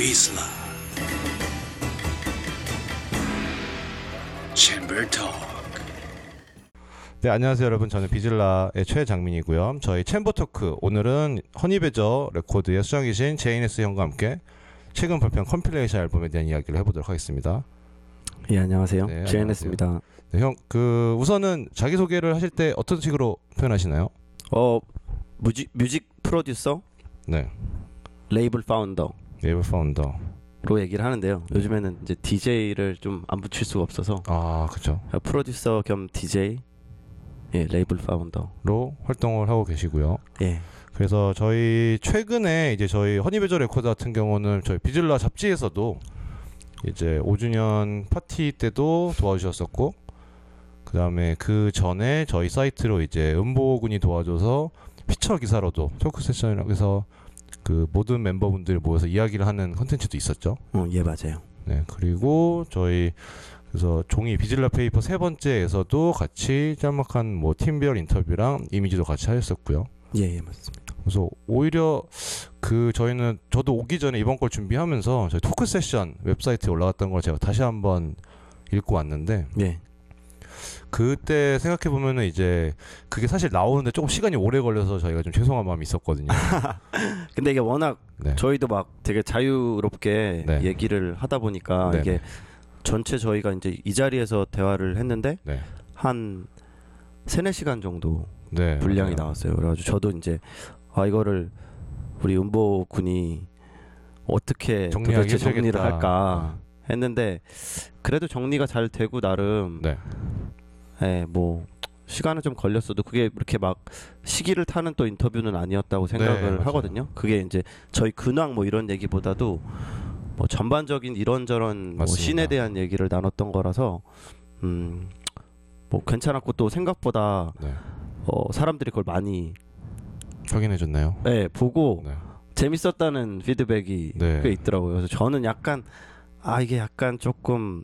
비슬라 Chamber Talk 네, 안녕하세요 여러분. 저는 비슬라의 최장민이고요. 저희 Chamber Talk 오늘은 허니베저 레코드의 수장이신 제이네스 형과 함께 최근 발표한 compilation 앨범에 대한 이야기를 해보도록 하겠습니다. 예 안녕하세요. 네, 제이네스입니다. 네, 형, 그 우선은 자기 소개를 하실 때 어떤 식으로 표현하시나요? 어 music music 프로듀서 네, 레이블 founder로 네이버 파운더. 얘기를 하는데요. 요즘에는 이제 DJ를 좀 안 붙일 수가 없어서 아, 그렇죠. 프로듀서 겸 DJ 예 레이블 founder로 활동을 하고 계시고요. 예 그래서 저희 최근에 이제 저희 허니베저 레코드 같은 경우는 저희 비슬라 잡지에서도 이제 5주년 파티 때도 도와주셨었고 그 다음에 그 전에 저희 사이트로 이제 음보군이 도와줘서 피처 기사로도 토크 세션이라고 해서 그 모든 멤버분들이 모여서 이야기를 하는 컨텐츠도 있었죠. 어, 예 맞아요. 네 그리고 저희 그래서 종이 비슬라 페이퍼 세 번째에서도 같이 짤막한 뭐 팀별 인터뷰랑 이미지도 같이 하셨었고요. 예, 예 맞습니다. 그래서 오히려 그 저희는 저도 오기 전에 이번 걸 준비하면서 저희 토크 세션 웹사이트에 올라갔던 걸 제가 다시 한번 읽고 왔는데 예 그때 생각해 보면은 이제 그게 사실 나오는데 조금 시간이 오래 걸려서 저희가 좀 죄송한 마음이 있었거든요. 근데 이게 워낙 네. 저희도 막 되게 자유롭게 네. 얘기를 하다 보니까 네, 이게 전체 저희가 이제 이 자리에서 대화를 했는데 네. 한 세네 시간 정도 네. 분량이. 나왔어요. 그래가지고 저도 이제 아 이거를 우리 은보 군이 어떻게 정리하기 도대체 정리를. 할까 했는데 그래도 정리가 잘 되고 나름 네. 예, 뭐 시간은 좀 걸렸어도 그게 이렇게 막 시기를 타는 또 인터뷰는 아니었다고 생각을 네, 맞아요. 하거든요. 그게 이제 저희 근황 뭐 이런 얘기보다도 뭐 전반적인 이런저런 뭐 맞습니다. 씬에 대한 얘기를 나눴던 거라서 음. 뭐 괜찮았고 또 생각보다 네. 어, 사람들이 그걸 많이 확인해 줬나요? 네, 보고 네. 재밌었다는 피드백이 네. 꽤 있더라고요. 그래서 저는 약간 아 이게 약간 조금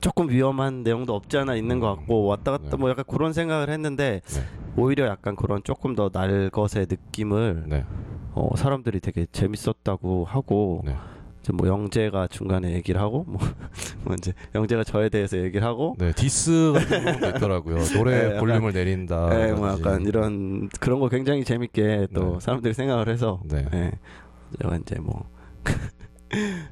조금 위험한 내용도 없지 않아 있는 것 같고 왔다 갔다 네. 뭐 약간 그런 생각을 했는데 네. 오히려 약간 그런 조금 더 날 것의 느낌을 네. 어, 사람들이 되게 재밌었다고 하고 네. 이제 뭐 영재가 중간에 얘기를 하고 뭐, 뭐 이제 영재가 저에 대해서 얘기를 하고 네. 디스 같은 부분도 있더라고요. 노래 네, 약간- 볼륨을 내린다. 예, 뭐 약간 이런 그런 거 굉장히 재밌게 또 네. 사람들이 생각을 해서 네. 예. 제가 이제 뭐 예,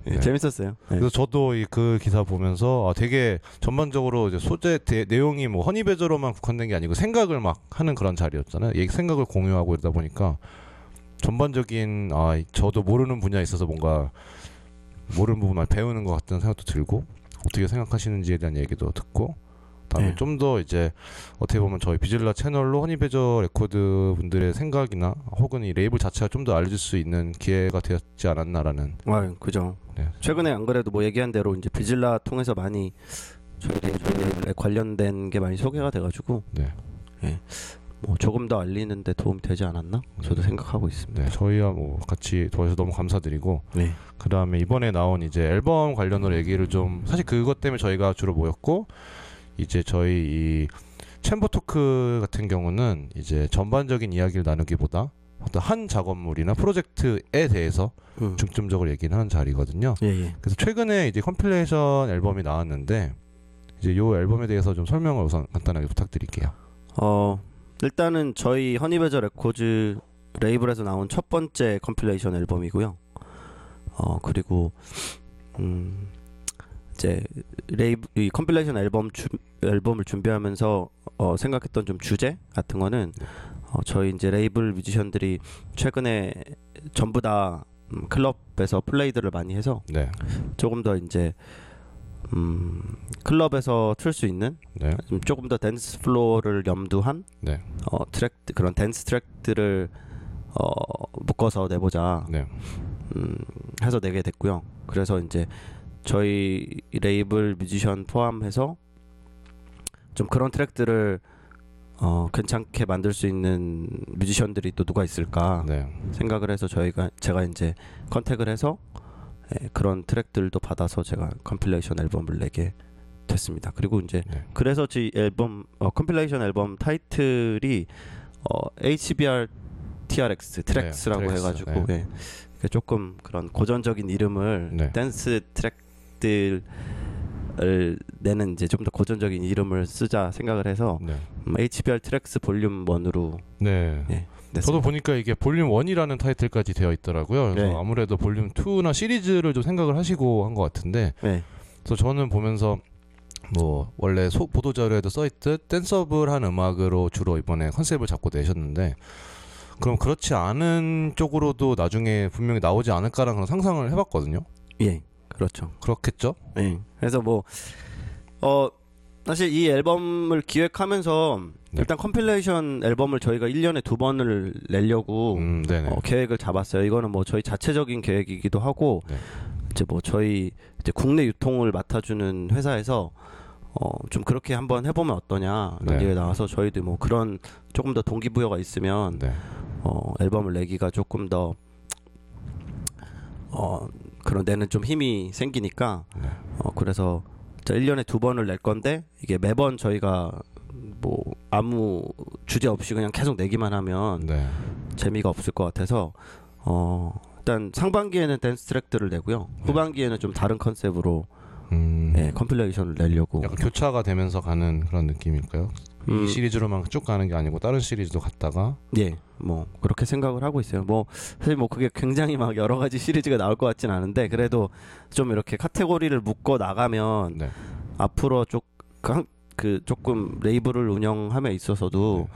네. 재밌었어요. 예. 그래서 저도 이 그 기사 보면서 아 되게 전반적으로 이제 소재 대, 내용이 뭐 허니베저로만 국한된 게 아니고 생각을 막 하는 그런 자리였잖아요. 이 생각을 공유하고 이러다 보니까 전반적인 아 저도 모르는 분야에 있어서 뭔가 모르는 부분을 배우는 것 같다는 생각도 들고 어떻게 생각하시는지에 대한 얘기도 듣고 다음에 네. 좀더 이제 어떻게 보면 저희 비슬라 채널로 허니베저 레코드 분들의 생각이나 혹은 이 레이블 자체가 좀 더 알려질 수 있는 기회가 되었지 않았나라는 아, 그죠. 네. 최근에 안 그래도 뭐 얘기한 대로 이제 비질라 통해서 많이 저희 저희 관련된 게 많이 소개가 돼가지고 네. 뭐 조금 더 알리는데 도움 되지 않았나? 저도 네. 생각하고 있습니다. 네, 저희와 뭐 같이 도와주셔서 너무 감사드리고 네. 그 다음에 이번에 나온 이제 앨범 관련으로 얘기를 좀 사실 그것 때문에 저희가 주로 모였고 이제 저희 이 챔버 토크 같은 경우는 이제 전반적인 이야기를 나누기보다 어떤 한 작업물이나 프로젝트에 대해서 음. 중점적으로 얘기를 하는 자리거든요. 예, 예. 그래서 최근에 이제 compilation 앨범이 나왔는데 이제 요 앨범에 대해서 좀 설명을 우선 간단하게 부탁드릴게요. 어 일단은 저희 허니베저 레코즈 레이블에서 나온 첫 번째 compilation 앨범이고요. 어 그리고 음 이제 레이블 이 compilation 앨범 주, 앨범을 준비하면서 어 생각했던 좀 주제 같은 거는 어 저희 이제 레이블 뮤지션들이 최근에 전부 다 음, 클럽에서 플레이들을 많이 해서 네, 조금 더 이제 음 클럽에서 틀 수 있는 네, 좀 조금 더 댄스 플로어를 염두한 네, 어, 트랙 그런 댄스 트랙들을 어, 묶어서 내보자. 네, 음, 해서 내게 됐고요. 그래서 이제 저희 레이블 뮤지션 포함해서 좀 그런 트랙들을 어, 괜찮게 만들 수 있는 뮤지션들이 또 누가 있을까 네, 생각을 해서 저희가 제가 이제 contact을 해서 예, 그런 트랙들도 받아서 제가 compilation 앨범을 내게 됐습니다. 그리고 이제 네. 그래서 제 앨범 어, compilation 앨범 타이틀이 어, HBR TRX 트랙스라고 트랙스, 해가지고 네. 예. 그 조금 그런 고전적인 이름을 네. 댄스 트랙들을 내는 이제 좀 더 고전적인 이름을 쓰자 생각을 해서 네. 음, HBR 트랙스 볼륨 1으로 네. 네, 저도 보니까 이게 볼륨 1이라는 타이틀까지 되어 있더라고요. 그래서 네. 아무래도 볼륨 2나 시리즈를 좀 생각을 하시고 한 것 같은데 네. 그래서 저는 보면서 뭐 원래 소, 보도 자료에도 써 있듯 danceable한 음악으로 주로 이번에 컨셉을 잡고 내셨는데 그럼 그렇지 않은 쪽으로도 나중에 분명히 나오지 않을까라는 그런 상상을 해봤거든요. 예, 그렇죠. 그렇겠죠? 네. 그래서 뭐 어 사실 이 앨범을 기획하면서 네. 일단 compilation 앨범을 저희가 1년에 두 번을 내려고 음. 어, 계획을 잡았어요. 이거는 뭐 저희 자체적인 계획이기도 하고 네. 이제 뭐 저희 이제 국내 유통을 맡아주는 회사에서 어 좀 그렇게 한번 해보면 어떠냐 네. 얘기 나와서 저희도 뭐 그런 조금 더 동기부여가 있으면 네. 어 앨범을 내기가 조금 더 어, 그런 데는 좀 힘이 생기니까 네. 어 그래서 자 1년에 두 번을 낼 건데 이게 매번 저희가 뭐 아무 주제 없이 그냥 계속 내기만 하면 네. 재미가 없을 것 같아서 어 일단 상반기에는 댄스 트랙들을 내고요. 네. 후반기에는 좀 다른 컨셉으로 음, 예, compilation을 내려고. 약간 교차가 되면서 가는 그런 느낌일까요? 음, 이 시리즈로만 쭉 가는 게 아니고 다른 시리즈도 갔다가 예, 뭐 그렇게 생각을 하고 있어요. 뭐 사실 뭐 그게 굉장히 막 여러 가지 시리즈가 나올 것 같진 않은데 그래도 좀 이렇게 카테고리를 묶어 나가면 네. 앞으로 쪽그 그 조금 레이블을 운영함에 있어서도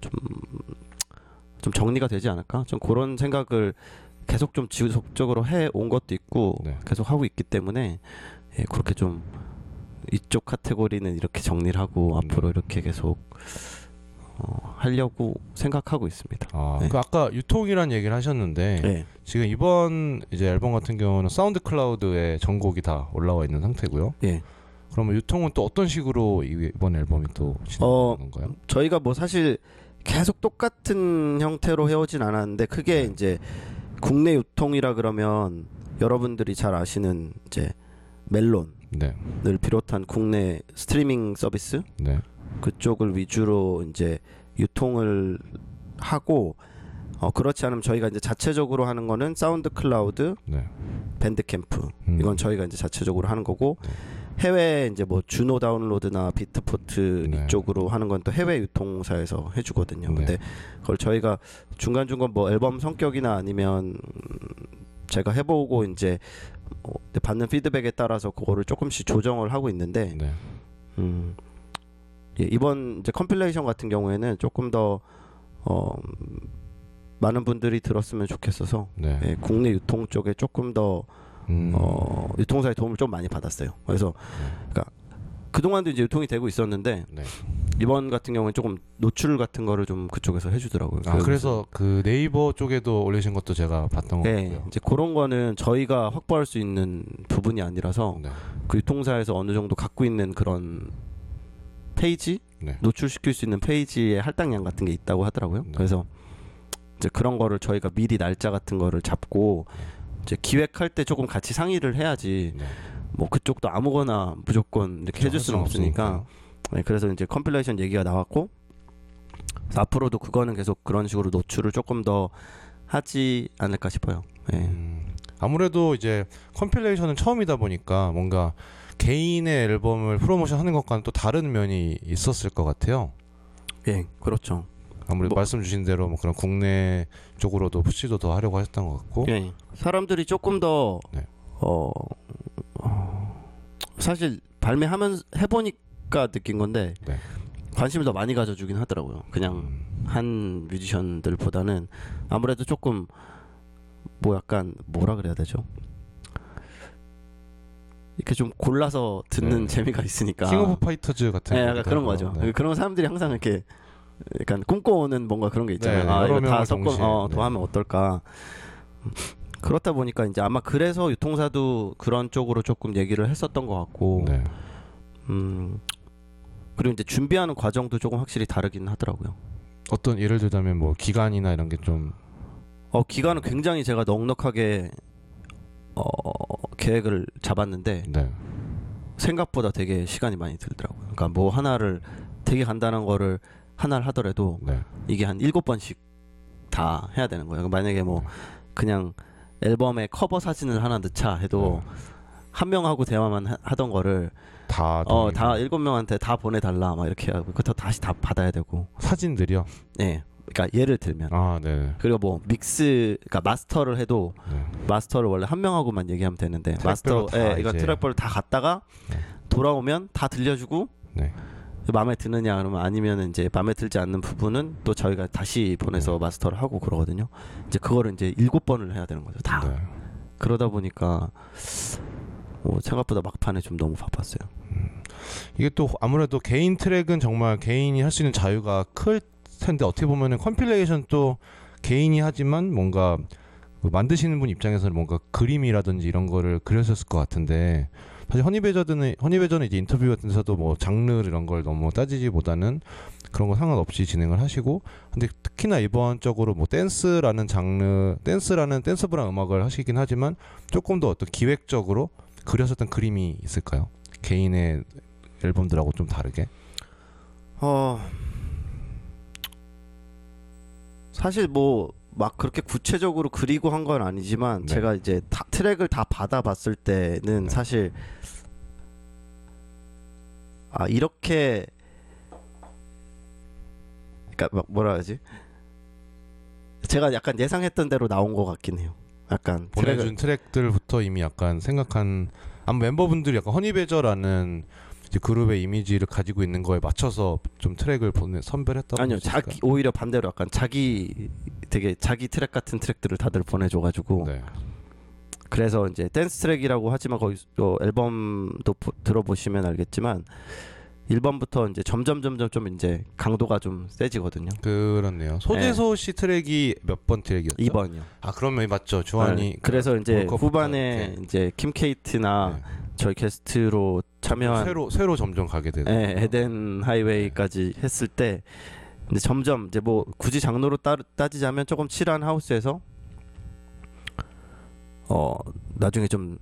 좀 좀 정리가 되지 않을까? 좀 그런 생각을 계속 좀 지속적으로 해 온 것도 있고 네. 계속 하고 있기 때문에 예, 그렇게 좀 이쪽 카테고리는 이렇게 정리를 하고 음. 앞으로 이렇게 계속 어, 하려고 생각하고 있습니다. 아, 네. 그 아까 유통이란 얘기를 하셨는데 예. 지금 이번 이제 앨범 같은 경우는 사운드 클라우드에 전곡이 다 올라와 있는 상태고요. 예. 그러면 유통은 또 어떤 식으로 이- 이번 앨범이 또 진행되는 어, 건가요? 저희가 뭐 사실 계속 똑같은 형태로 해오진 않았는데 크게 네. 이제 국내 유통이라 그러면 여러분들이 잘 아시는 이제 멜론을 네, 비롯한 국내 스트리밍 서비스 네, 그쪽을 위주로 이제 유통을 하고 어 그렇지 않으면 저희가 이제 자체적으로 하는 거는 SoundCloud, 네. Bandcamp 음, 이건 저희가 이제 자체적으로 하는 거고 해외 이제 뭐 Juno Download나 Beatport 네. 이쪽으로 하는 건 또 해외 유통사에서 해주거든요. 네. 근데 그걸 저희가 중간 중간 뭐 앨범 성격이나 아니면 음, 제가 해보고 이제 뭐 받는 피드백에 따라서 그거를 조금씩 조정을 하고 있는데 네, 음, 예, 이번 이제 compilation 같은 경우에는 조금 더 어, 많은 분들이 들었으면 좋겠어서 네. 예, 국내 유통 쪽에 조금 더 음, 어, 유통사의 도움을 좀 많이 받았어요. 그래서 그러니까 그동안도 이제 유통이 되고 있었는데 네. 이번 같은 경우는 조금 노출 같은 거를 좀 그쪽에서 해주더라고요. 아 그래서 그 네이버 쪽에도 올리신 것도 제가 봤던 것 네. 이제 그런 거는 저희가 확보할 수 있는 부분이 아니라서 네, 그 유통사에서 어느 정도 갖고 있는 그런 페이지 네. 노출시킬 수 있는 페이지의 할당량 같은 게 있다고 하더라고요. 네. 그래서 이제 그런 거를 저희가 미리 날짜 같은 거를 잡고 이제 기획할 때 조금 같이 상의를 해야지 네. 뭐 그쪽도 아무거나 무조건 이렇게 해줄 수는 없으니까 네, 그래서 이제 compilation 얘기가 나왔고 앞으로도 그거는 계속 그런 식으로 노출을 조금 더 하지 않을까 싶어요. 예. 음, 아무래도 이제 compilation은 처음이다 보니까 뭔가 개인의 앨범을 프로모션하는 것과는 또 다른 면이 있었을 것 같아요. 예, 그렇죠. 아무래도 뭐- 말씀 주신 대로 뭐 그런 국내 쪽으로도 push도 더 하려고 하셨던 것 같고. 예. 사람들이 조금 더 네. 어, 어, 사실 발매하면 해보니까 느낀 건데 네. 관심을 더 많이 가져주긴 하더라고요. 그냥 음, 한 뮤지션들보다는 아무래도 조금 뭐 약간 뭐라 그래야 되죠? 이렇게 좀 골라서 듣는 네. 재미가 있으니까. King of Fighters 같은. 네, 약간 그런 거죠. 네. 그런 사람들이 항상 이렇게 약간 꿈꿔오는 뭔가 그런 게 있잖아요. 네, 아, 이거 다 섞어 어, 네. 더 하면 어떨까? 그렇다 보니까 이제 아마 그래서 유통사도 그런 쪽으로 조금 얘기를 했었던 것 같고, 네. 음 그리고 이제 준비하는 과정도 조금 확실히 다르긴 하더라고요. 어떤 예를 들자면 뭐 기간이나 이런 게 좀 어 기간은 굉장히 제가 넉넉하게 어 계획을 잡았는데 네. 생각보다 되게 시간이 많이 들더라고요. 그러니까 뭐 하나를 되게 간단한 거를 하나를 하더라도 네. 이게 한 일곱 번씩 다 해야 되는 거예요. 그러니까 만약에 뭐 그냥 앨범에 커버 사진을 하나 넣자 해도 한 명하고 대화만 하- 하던 거를 다어 동의를- 다 일곱 명한테 다 보내달라 막 이렇게 하고 그거 다시 다 받아야 되고 사진들이요. 네 그러니까 예를 들면 아, 네. 그리고 뭐 믹스 그러니까 마스터를 해도 네. 마스터를 원래 한 명하고만 얘기하면 되는데 마스터 다예 이거 트랙별로 다 갔다가 네. 돌아오면 다 들려주고 네. 마음에 드느냐 그러면 아니면 이제 마음에 들지 않는 부분은 또 저희가 다시 보내서 네. 마스터를 하고 그러거든요. 이제 그거를 이제 일곱 번을 해야 되는 거죠. 다 네. 그러다 보니까 뭐 생각보다 막판에 좀 너무 바빴어요. 이게 또 아무래도 개인 트랙은 정말 개인이 할 수 있는 자유가 클 텐데 어떻게 보면은 compilation 또 개인이 하지만 뭔가 그 만드시는 분 입장에서는 뭔가 그림이라든지 이런 거를 그렸었을 것 같은데 사실 허니베저드는 허니베저는 이제 인터뷰 같은 데서도 뭐 장르 이런 걸 너무 따지지보다는 그런 거 상관없이 진행을 하시고 근데 특히나 이번적으로 뭐 댄스라는 장르 댄스라는 댄스브랑 음악을 하시긴 하지만 조금 더 어떤 기획적으로 그렸었던 그림이 있을까요? 개인의 앨범들하고 좀 다르게 어 사실 뭐 막 그렇게 구체적으로 그리고 한 건 아니지만 네. 제가 이제 다, 트랙을 다 받아봤을 때는 네. 사실 아 이렇게 그러니까 막 뭐라 하지 제가 약간 예상했던 대로 나온 것 같긴 해요. 약간 보내준 트랙을 트랙들부터 이미 약간 생각한 아마 멤버분들이 약간 Honey Badger라는 이제 그룹의 이미지를 가지고 있는 거에 맞춰서 좀 트랙을 보내 선별했다고 아니요? 자기 오히려 반대로 약간 자기 되게 자기 트랙 같은 트랙들을 다들 보내줘가지고 네. 그래서 이제 댄스 트랙이라고 하지만 거기 어, 앨범도 보- 들어보시면 알겠지만 1번부터 이제 점점 점점 좀 이제 강도가 좀 세지거든요. 그렇네요. 소재소 씨 트랙이 몇 번 트랙이었죠? 2번이요. 아 그러면 맞죠. 주한이 그래서 이제 월컵부터 후반에 이렇게. 이제 킴 케이트나 네. 저희 게스트로 참여한 새로 새로 점점 가게 되는. 예, 에덴 하이웨이까지 했을 때 근데 점점 이제 뭐 굳이 장르로 따, 따지자면 조금 칠한 하우스에서 어 나중에 좀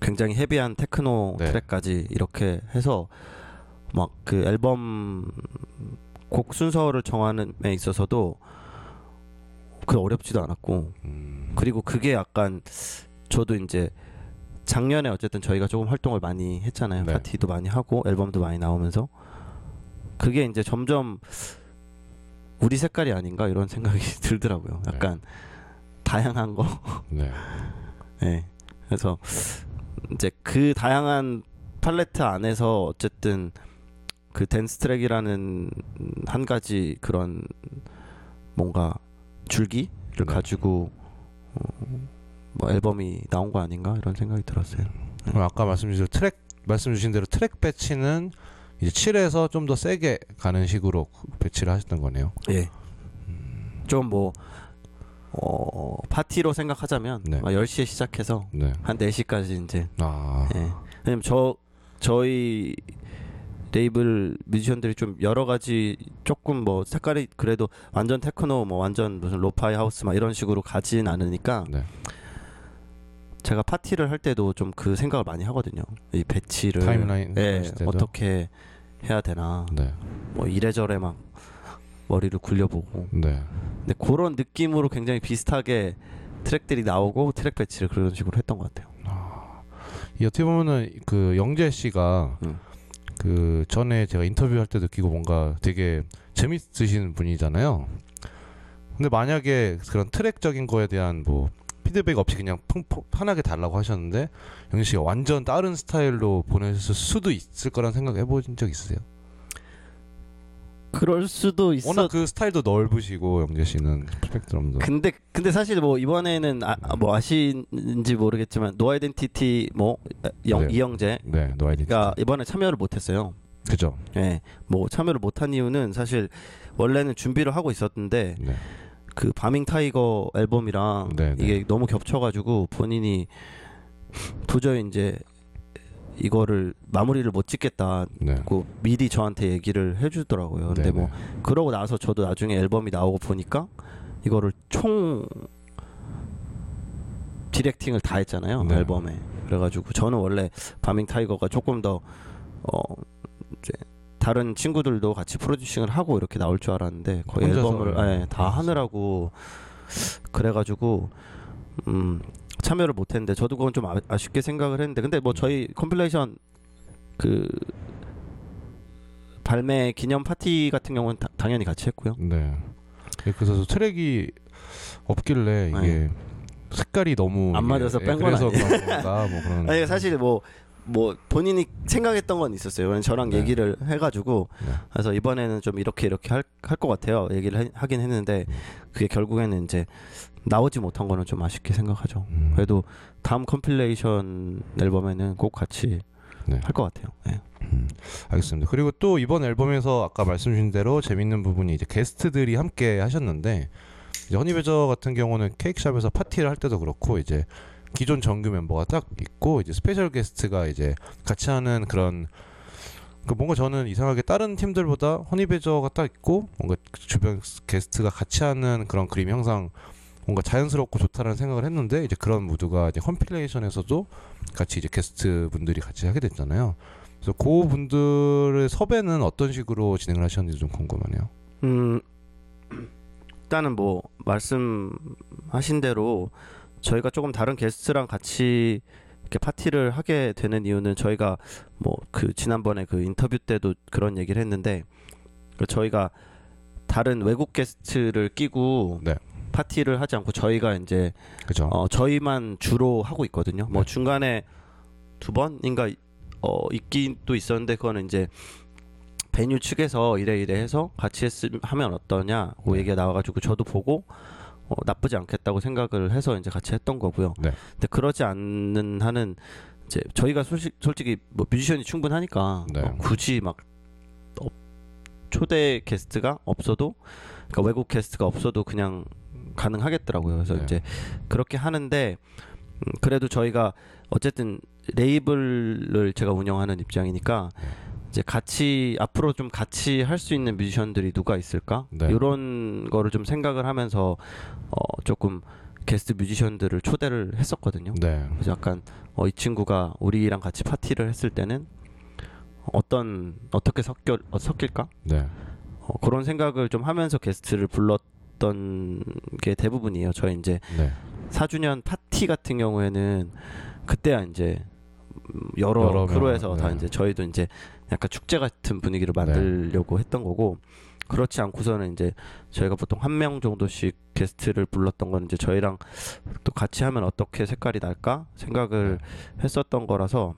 굉장히 헤비한 테크노 네. 트랙까지 이렇게 해서 막 그 앨범 곡 순서를 정하는 데 있어서도 그 어렵지도 않았고 음, 그리고 그게 약간 저도 이제 작년에 어쨌든 저희가 조금 활동을 많이 했잖아요. 네. 파티도 많이 하고 앨범도 많이 나오면서 그게 이제 점점 우리 색깔이 아닌가 이런 생각이 들더라고요. 네. 약간 다양한 거. 네. 예. 그래서 이제 그 다양한 팔레트 안에서 어쨌든 그 댄스 트랙이라는 한 가지 그런 뭔가 줄기를 네. 가지고 어, 뭐 앨범이 나온 거 아닌가 이런 생각이 들었어요. 그럼 아까 말씀 주신 트랙 말씀 주신 대로 트랙 배치는 이제 7에서 좀 더 세게 가는 식으로 배치를 하셨던 거네요. 예. 좀뭐 어, 파티로 생각하자면 네. 막 10시에 시작해서 네. 한 4시까지 이제 아. 예. 왜냐면 저 저희 레이블 뮤지션들이 좀 여러 가지 조금 뭐 색깔이 그래도 완전 테크노 뭐 완전 무슨 lo-fi 하우스 막 이런 식으로 가진 않으니까 네. 제가 파티를 할 때도 좀 그 생각을 많이 하거든요. 이 배치를 timeline 예? 어떻게 해야 되나 네. 뭐 이래저래 막 머리를 굴려보고 네. 근데 그런 느낌으로 굉장히 비슷하게 트랙들이 나오고 트랙 배치를 그런 식으로 했던 것 같아요. 이 어떻게 보면은 그 영재 씨가 음. 그 전에 제가 인터뷰할 때 느끼고 뭔가 되게 재밌으신 분이잖아요. 근데 만약에 그런 트랙적인 거에 대한 뭐 피드백 없이 그냥 펑펑 편하게 달라고 하셨는데 영재 씨가 완전 다른 스타일로 보냈을 수도 있을 거란 생각 해보신 적 있으세요? 그럴 수도 있어. 워낙 그 스타일도 넓으시고 영재 씨는 스펙트럼도 근데 근데 사실 뭐 이번에는 아, 아, 뭐 아시는지 모르겠지만 No Identity 뭐 영, 네. 이영재가 네 No Identity 이번에 참여를 못했어요. 그죠? 예, 뭐 참여를 못한 이유는 사실 원래는 준비를 하고 있었는데 네. 그 Balming Tiger 앨범이랑 네, 네. 이게 너무 겹쳐가지고 본인이 도저히 이제 이거를 마무리를 못 짓겠다고 네. 미리 저한테 얘기를 해주더라고요. 근데 네, 뭐 네. 그러고 나서 저도 나중에 앨범이 나오고 보니까 이거를 총 디렉팅을 다 했잖아요 네. 앨범에 그래가지고 저는 원래 바밍 타이거가 조금 더 어, 이제 다른 친구들도 같이 프로듀싱을 하고 이렇게 나올 줄 알았는데 거의 혼자서, 앨범을 네. 예, 다 하느라고 그래가지고 음 참여를 못했는데 저도 그건 좀 아, 아쉽게 생각을 했는데 근데 뭐 저희 컴필레이션 그 발매 기념 파티 같은 경우는 다- 당연히 같이 했고요. 네. 예, 그래서 트랙이 없길래 이게 색깔이 너무 네. 안 맞아서 예, 뺀건 아니에요. 뭐 그런. 아니 사실 뭐 뭐 본인이 생각했던 건 있었어요. 저랑 네. 얘기를 해가지고 네. 그래서 이번에는 좀 이렇게 이렇게 할 할 것 같아요. 얘기를 해- 하긴 했는데 음. 그게 결국에는 이제 나오지 못한 거는 좀 아쉽게 생각하죠. 음. 그래도 다음 컴필레이션 앨범에는 꼭 같이 네. 할것 같아요. 네. 음, 알겠습니다. 그리고 또 이번 앨범에서 아까 말씀 주신 대로 재밌는 부분이 이제 게스트들이 함께 하셨는데 이제 Honey Badger 같은 경우는 Cakeshop에서 파티를 할 때도 그렇고 이제 기존 정규 멤버가 딱 있고 이제 스페셜 게스트가 이제 같이 하는 그런 그 뭔가 저는 이상하게 다른 팀들보다 허니베저가 딱 있고 뭔가 주변 게스트가 같이 하는 그런 그림이 항상 뭔가 자연스럽고 좋다라는 생각을 했는데 이제 그런 무드가 이제 컴필레이션에서도 같이 이제 게스트 분들이 같이 하게 됐잖아요. 그래서 그 분들의 섭외는 어떤 식으로 진행을 하셨는지 좀 궁금하네요. 음 일단은 뭐 말씀하신 대로 저희가 조금 다른 게스트랑 같이 이렇게 파티를 하게 되는 이유는 저희가 뭐 그 지난번에 그 인터뷰 때도 그런 얘기를 했는데 그 저희가 다른 외국 게스트를 끼고 네. 파티를 하지 않고 저희가 이제 그죠? 어 저희만 주로 하고 있거든요. 뭐 네. 중간에 두 번인가 어 있긴 또 있었는데 그거는 이제 베뉴 측에서 이래 이래 해서 같이 했으면 하면 어떠냐고 네. 얘기가 나와가지고 저도 보고 어, 나쁘지 않겠다고 생각을 해서 이제 같이 했던 거고요. 네. 근데 그러지 않는 한은 이제 저희가 솔직, 솔직히 뭐 뮤지션이 충분하니까 네. 어, 굳이 막 어, 초대 게스트가 없어도 그러니까 외국 게스트가 없어도 그냥 가능하겠더라고요. 그래서 네. 이제 그렇게 하는데 음, 그래도 저희가 어쨌든 레이블을 제가 운영하는 입장이니까 네. 이제 같이 앞으로 좀 같이 할 수 있는 뮤지션들이 누가 있을까 네. 이런 거를 좀 생각을 하면서 어 조금 게스트 뮤지션들을 초대를 했었거든요. 네. 그래서 약간 어, 이 친구가 우리랑 같이 파티를 했을 때는 어떤 어떻게 섞여 어, 섞일까 네. 어, 그런 생각을 좀 하면서 게스트를 불렀던 게 대부분이에요. 저희 이제 네. 4주년 파티 같은 경우에는 그때야 이제 음, 여러, 여러 명, 크루에서 다 네. 이제 저희도 이제 약간 축제 같은 분위기를 만들려고 했던 거고 그렇지 않고서는 이제 저희가 보통 한 명 정도씩 게스트를 불렀던 건 이제 저희랑 또 같이 하면 어떻게 색깔이 날까 생각을 했었던 거라서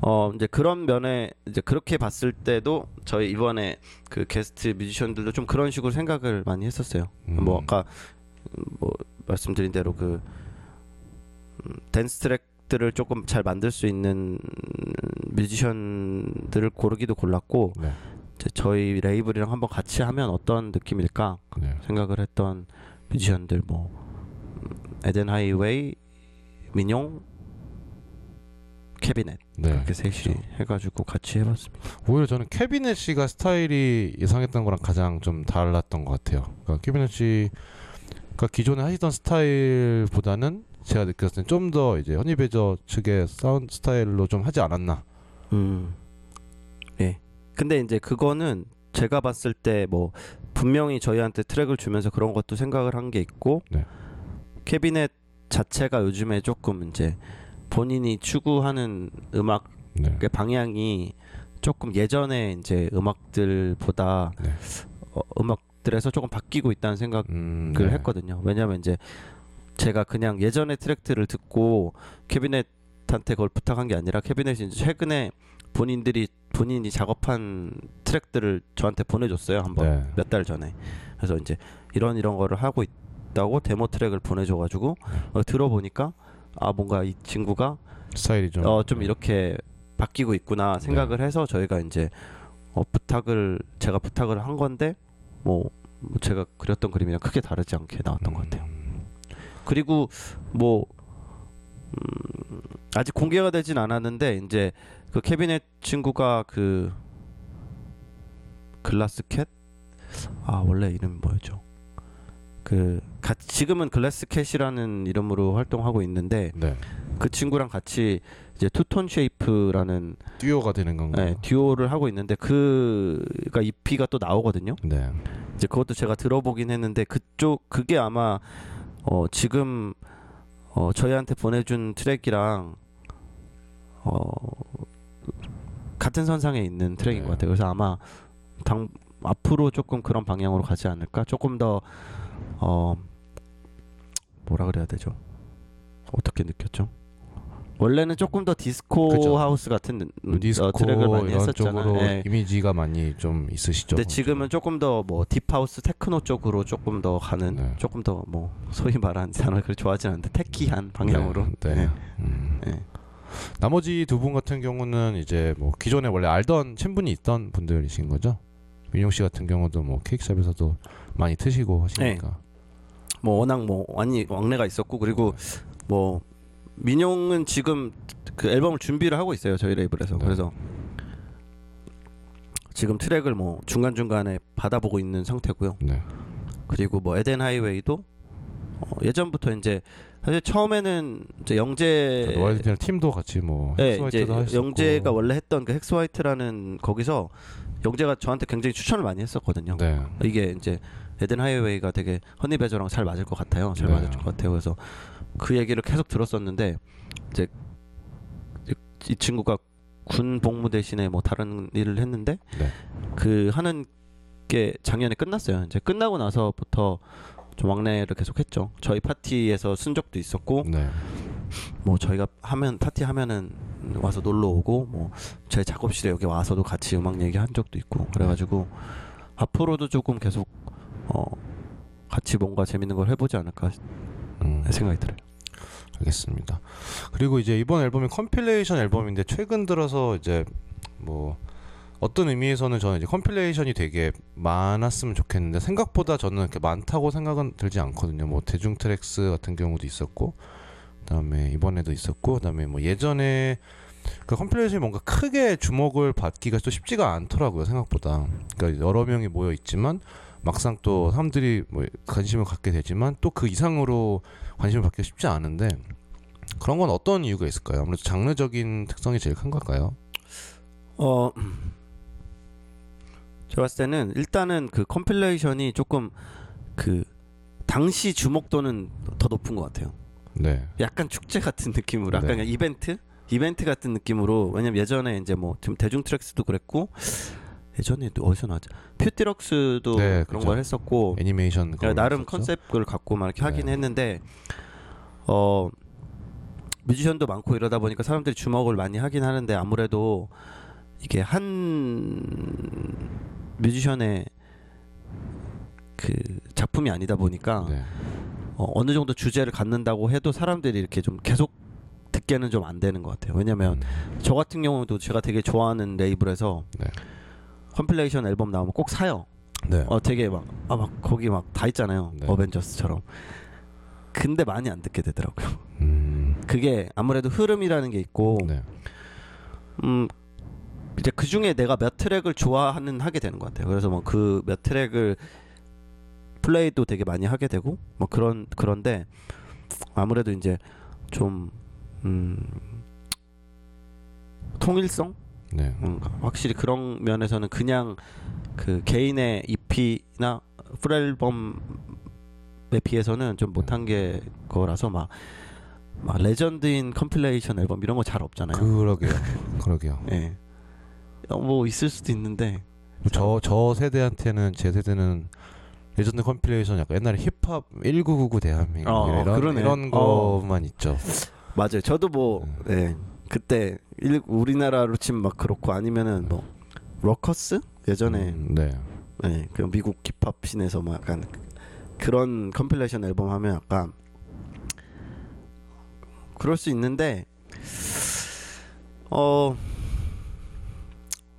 어 이제 그런 면에 이제 그렇게 봤을 때도 저희 이번에 그 게스트 뮤지션들도 좀 그런 식으로 생각을 많이 했었어요. 음. 뭐 아까 음, 뭐 말씀드린 대로 그 음, 댄스 트랙 들을 조금 잘 만들 수 있는 뮤지션들을 고르기도 골랐고 네. 저희 레이블이랑 한번 같이 하면 어떤 느낌일까 네. 생각을 했던 뮤지션들 뭐 음, Eden Highway, 민용, Cabinett 네. 이렇게 셋이 해가지고 같이 해봤습니다. 오히려 저는 Cabinett 씨가 스타일이 예상했던 거랑 가장 좀 달랐던 것 같아요. 그러니까 Cabinett 씨가 기존에 하시던 스타일보다는 제가 느꼈을 때 좀 더 이제 Honey Badger 측의 사운드 스타일로 좀 하지 않았나. 음, 예. 근데 이제 그거는 제가 봤을 때 뭐 분명히 저희한테 트랙을 주면서 그런 것도 생각을 한 게 있고 네. 캐비넷 자체가 요즘에 조금 이제 본인이 추구하는 음악의 네. 방향이 조금 예전에 이제 음악들보다 네. 어, 음악들에서 조금 바뀌고 있다는 생각을 음, 네. 했거든요. 왜냐하면 이제 제가 그냥 예전의 트랙들을 듣고 캐비넷한테 그걸 부탁한 게 아니라 캐비넷이 최근에 본인들이 본인이 작업한 트랙들을 저한테 보내줬어요 한번 네. 몇달 전에. 그래서 이제 이런 이런 거를 하고 있다고 데모 트랙을 보내줘가지고 어, 들어보니까 아 뭔가 이 친구가 스타일이 좀 어 좀 이렇게 바뀌고 있구나 생각을 해서 저희가 이제 어 부탁을 제가 부탁을 한 건데 뭐, 뭐 제가 그렸던 그림이랑 크게 다르지 않게 나왔던 것 같아요. 음, 그리고 뭐 음, 아직 공개가 되진 않았는데 이제 그 Cabinett 친구가 그 Glass Cat? 아 원래 이름 뭐였죠? 그 가, 지금은 Glass Cat이라는 이름으로 활동하고 있는데 네. 그 친구랑 같이 이제 Two Tone Shape라는 듀오가 되는 건가요? 네, 듀오를 하고 있는데 그가 EP가 또 나오거든요. 네. 이제 그것도 제가 들어보긴 했는데 그쪽 그게 아마 어 지금 어, 저희한테 보내준 트랙이랑 어, 같은 선상에 있는 트랙인 네. 것 같아요. 그래서 아마 당 앞으로 조금 그런 방향으로 가지 않을까? 조금 더 어, 뭐라 그래야 되죠? 어떻게 느꼈죠? 원래는 조금 더 디스코 그죠. 하우스 같은 음, 디스코 어, 트랙을 많이 이런 했었잖아요. 쪽으로 예. 이미지가 많이 좀 있으시죠. 근데 지금은 조금 더 뭐 deep house 테크노 쪽으로 조금 더 가는 네. 조금 더 뭐 소위 말하는 그렇게 좋아하지 않는데 techy한 방향으로 네. 네. 네. 음. 네. 나머지 두 분 같은 경우는 이제 뭐 기존에 원래 알던 친분이 있던 분들이신 거죠? 민용 씨 같은 경우도 뭐 Cakeshop에서도 많이 트시고 하시니까. 뭐 워낙 뭐 많이 왕래가 있었고 그리고 뭐 민용은 지금 그 앨범을 준비를 하고 있어요 저희 레이블에서 네. 그래서 지금 트랙을 뭐 중간 중간에 받아보고 있는 상태고요. 네. 그리고 뭐 Eden Highway도 어, 예전부터 이제 사실 처음에는 이제 영재 노아이드랑 팀도 같이 뭐 네, 이제 Hex White도 하셨고. 영재가 원래 했던 그 Hex White라는 거기서 영재가 저한테 굉장히 추천을 많이 했었거든요. 네. 이게 이제 Eden Highway가 되게 Honey Badger랑 잘 맞을 것 같아요. 잘 네. 맞을 것 같아요. 그래서 그 얘기를 계속 들었었는데 이제 이- 이 친구가 군 복무 대신에 뭐 다른 일을 했는데 네. 그 하는 게 작년에 끝났어요. 이제 끝나고 나서부터 좀 왕래를 계속했죠. 저희 파티에서 쓴 적도 있었고 네. 뭐 저희가 하면 파티 하면은 와서 놀러 오고 뭐 제 작업실에 여기 와서도 같이 음악 얘기한 적도 있고 그래가지고 앞으로도 조금 계속 어 같이 뭔가 재밌는 걸 해보지 않을까 음. 생각이 들어요. 알겠습니다. 그리고 이제 이번 앨범이 컴필레이션 앨범인데 최근 들어서 이제 뭐 어떤 의미에서는 저는 이제 컴필레이션이 되게 많았으면 좋겠는데 생각보다 저는 이렇게 많다고 생각은 들지 않거든요. 뭐 대중 Tracks 같은 경우도 있었고 그다음에 이번에도 있었고 그다음에 뭐 예전에 그 컴필레이션이 뭔가 크게 주목을 받기가 또 쉽지가 않더라고요 생각보다. 그러니까 여러 명이 모여 있지만 막상 또 사람들이 뭐 관심을 갖게 되지만 또 그 이상으로 관심을 받기가 쉽지 않은데 그런 건 어떤 이유가 있을까요? 아무래도 장르적인 특성이 제일 큰 걸까요? 어 제가 봤을 때는 일단은 그 컴필레이션이 조금 그 당시 주목도는 더 높은 것 같아요. 네, 약간 축제 같은 느낌으로 약간 네. 이벤트 이벤트 같은 느낌으로 왜냐면 예전에 이제 뭐 지금 대중 Tracks도 그랬고 예전에도 어디서 나왔죠 퓨티럭스도 네, 그런 그죠. 걸 했었고 애니메이션 거 나름 있었죠? 컨셉을 갖고 막 이렇게 하긴 네. 했는데 어 뮤지션도 많고 이러다 보니까 사람들이 주목을 많이 하긴 하는데 아무래도 이게 한 뮤지션의 그 작품이 아니다 보니까 네, 어, 어느 정도 주제를 갖는다고 해도 사람들이 이렇게 좀 계속 듣게는 좀 안 되는 것 같아요. 왜냐면 음, 저 같은 경우도 제가 되게 좋아하는 레이블에서 네. 컴필레이션 앨범 나오면 꼭 사요. 네, 어 되게 막 아 막 거기 막 다 있잖아요. 네. Avengers처럼. 근데 많이 안 듣게 되더라고요. 음, 그게 아무래도 흐름이라는 게 있고 네, 음 이제 그 중에 내가 몇 트랙을 좋아하는 하게 되는 것 같아요. 그래서 뭐 그 몇 트랙을 플레이도 되게 많이 하게 되고 뭐 그런 그런데 아무래도 이제 좀 음, 통일성 네, 음, 확실히 그런 면에서는 그냥 그 개인의 EP나 풀앨범에 비해서는 좀 못한 게 거라서 막, 막 레전드인 컴필레이션 앨범 이런 거 잘 없잖아요. 그러게요, 그러게요. 예. 어, 뭐 있을 수도 있는데 저저 세대한테는 제 세대는 레전드 컴필레이션 약간 옛날에 힙합 1999 대한민국 어, 이런 그러네. 이런 어. 것만 있죠. 맞아요. 저도 뭐 예. 그때 일, 우리나라로 치면 막 그렇고 아니면은 뭐 Rawkus 예전에 음, 네, 예, 그 미국 힙합 scene에서 뭐 약간 그런 컴필레이션 앨범 하면 약간 그럴 수 있는데 어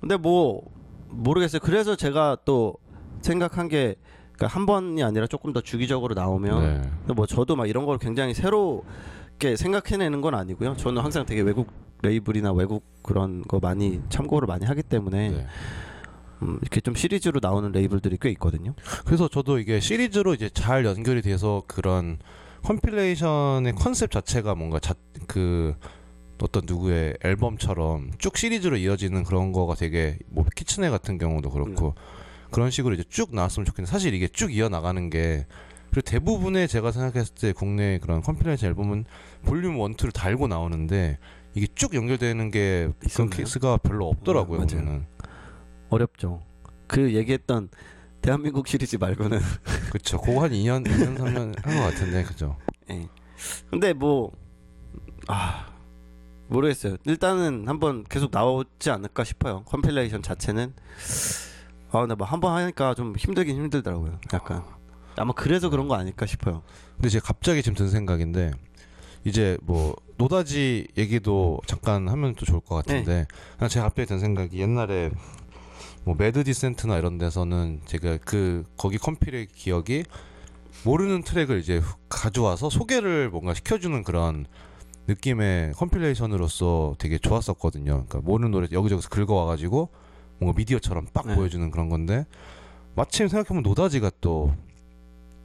근데 뭐 모르겠어요. 그래서 제가 또 생각한 게 그러니까 한 번이 아니라 조금 더 주기적으로 나오면 네, 뭐 저도 막 이런 걸 굉장히 새롭게 생각해내는 건 아니고요. 저는 항상 되게 외국 레이블이나 외국 그런 거 많이 참고를 많이 하기 때문에 네. 음, 이렇게 좀 시리즈로 나오는 레이블들이 꽤 있거든요. 그래서 저도 이게 시리즈로 이제 잘 연결이 돼서 그런 컴필레이션의 컨셉 자체가 뭔가 자, 그 어떤 누구의 앨범처럼 쭉 시리즈로 이어지는 그런 거가 되게 뭐 Kitsuné 같은 경우도 그렇고 그런 식으로 이제 쭉 나왔으면 좋겠는데 사실 이게 쭉 이어 나가는 게 그리고 대부분의 제가 생각했을 때 국내 그런 컴필레이션 앨범은 볼륨 1, 2를 달고 나오는데 이게 쭉 연결되는 게 그런 있었나요? 케이스가 별로 없더라고요. 음, 맞아요. 어렵죠. 그 얘기했던 대한민국 시리즈 말고는 그쵸. 그거 한 2년, 2년, 3년 한 것 같은데, 그죠. 예. 근데 뭐 아, 모르겠어요. 일단은 한번 계속 나오지 않을까 싶어요. compilation 자체는 아, 근데 뭐 한번 하니까 좀 힘들긴 힘들더라고요. 약간 아마 그래서 그런 거 아닐까 싶어요. 근데 제가 갑자기 지금 든 생각인데 이제 뭐 노다지 얘기도 잠깐 하면 또 좋을 것 같은데 그냥 제가 갑자기 든 생각이 옛날에 뭐 Mad Decent나 이런 데서는 제가 그 거기 컴필의 기억이 모르는 트랙을 이제 후- 가져와서 소개를 뭔가 시켜주는 그런 느낌의 compilation으로서 되게 좋았었거든요. 그러니까 모르는 노래 여기저기서 긁어와가지고 뭔가 미디어처럼 빡 네. 보여주는 그런 건데 마침 생각해보면 노다지가 또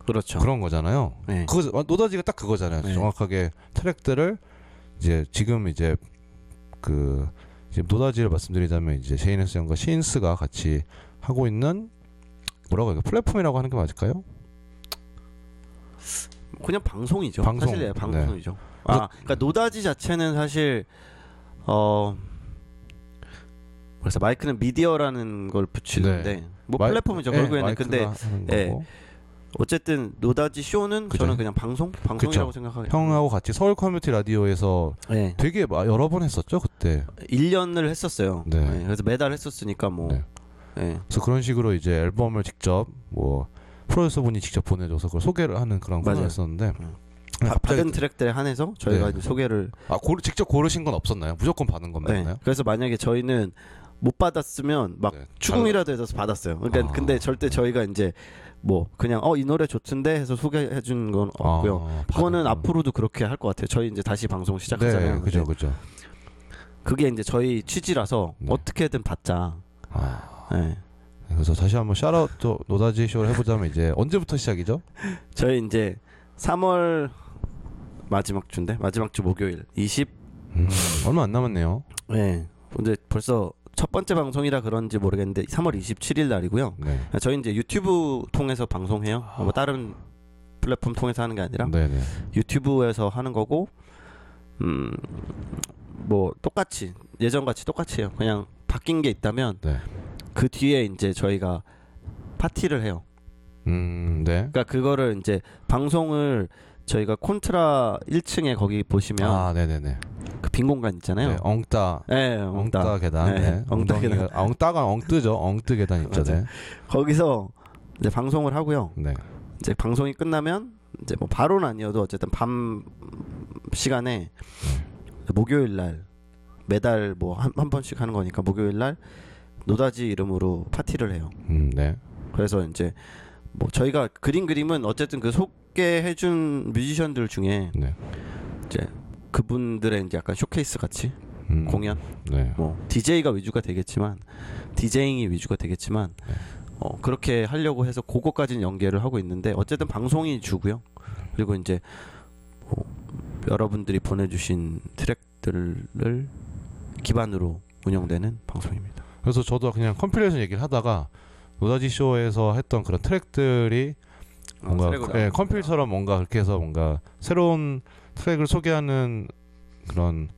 그렇죠. 그런 거잖아요. 네. 그거 노다지가 딱 그거잖아요. 네. 정확하게 트랙들을 이제 지금 이제 그 지금 노다지를 말씀드리자면 이제 제이네스 형과 시인스가 같이 하고 있는 뭐라고 해요? 플랫폼이라고 하는 게 맞을까요? 그냥 방송이죠. 방송. 사실 예, 네. 방송이죠. 아, 그러니까 노다지 자체는 사실 어 그래서 마이크는 미디어라는 걸 붙이는데 뭐 마이- 플랫폼이죠. 네, 결국에는 근데 예. 어쨌든 노다지 쇼는 그죠. 저는 그냥 방송 방송이라고 생각하게. 형하고 같이 Seoul Community Radio에서 네. 되게 마- 여러 번 했었죠 그때. 1년을 했었어요. 네. 네, 그래서 매달 했었으니까 뭐 네. 네. 그래서 그런 식으로 이제 앨범을 직접 뭐 프로듀서 분이 직접 보내줘서 그걸 소개를 하는 그런 맞아요. 코너였었는데 음. 네, 바- 받은 트랙들에 한해서 저희가 네. 이제 소개를 아 고르, 직접 고르신 건 없었나요? 무조건 받은 건 네. 맞나요? 그래서 만약에 저희는 못 받았으면 막 네. 추궁이라도 해서 받았어요. 그러니까 아. 근데 절대 저희가 이제 뭐 그냥 어 이 노래 좋던데 해서 소개해 준 건 없고요. 아, 그거는. 앞으로도 그렇게 할 것 같아요. 저희 이제 다시 방송 시작하잖아요. 네, 그죠, 근데 그죠. 그게 이제 저희 취지라서 네. 어떻게든 받자. 아, 네. 그래서 다시 한번 샤라웃 또 노다지 쇼를 해보자면 이제 언제부터 시작이죠? 저희 이제 3월 마지막 주인데 마지막 주 목요일 20. 음, 얼마 안 남았네요. 네. 근데 벌써 첫 번째 방송이라 그런지 모르겠는데 3월 27일 날이고요. 네, 저희 이제 유튜브 통해서 방송해요. 뭐 다른 플랫폼 통해서 하는 게 아니라 네, 네. 유튜브에서 하는 거고 음 뭐 똑같이 예전 같이 똑같이요. 그냥 바뀐 게 있다면 네. 그 뒤에 이제 저희가 파티를 해요. 음, 네. 그러니까 그거를 이제 방송을 저희가 콘트라 1층에 거기 보시면 아, 네, 네, 네. 그 빈 공간 있잖아요. 네, 엉따, 네, 엉따, 엉따. 계단. 네, 네, 엉따 계단. 아, 엉따가 엉뜨죠. 엉뜨 계단 있죠. 네. 거기서 이제 방송을 하고요. 네. 이제 방송이 끝나면 이제 뭐 바로는 아니어도 어쨌든 밤 시간에 목요일 날 매달 뭐한 한 번씩 하는 거니까 목요일 날 노다지 이름으로 파티를 해요. 음, 네. 그래서 이제 뭐 저희가 그린 그림은 어쨌든 그 소개해준 뮤지션들 중에 네. 이제 그분들의 이제 약간 쇼케이스 같이 음, 공연 네. 뭐 DJ가 위주가 되겠지만 디제잉이 위주가 되겠지만 네. 어, 그렇게 하려고 해서 그거까지는 연계를 하고 있는데 어쨌든 방송이 주고요. 그리고 이제 뭐 여러분들이 보내주신 트랙들을 기반으로 운영되는 방송입니다. 그래서 저도 그냥 compilation 얘기를 하다가 노다지 쇼에서 했던 그런 트랙들이 뭔가 어, 트랙으로 예, 컴필처럼 뭔가 그렇게 해서 뭔가 새로운 트랙을 소개하는 그런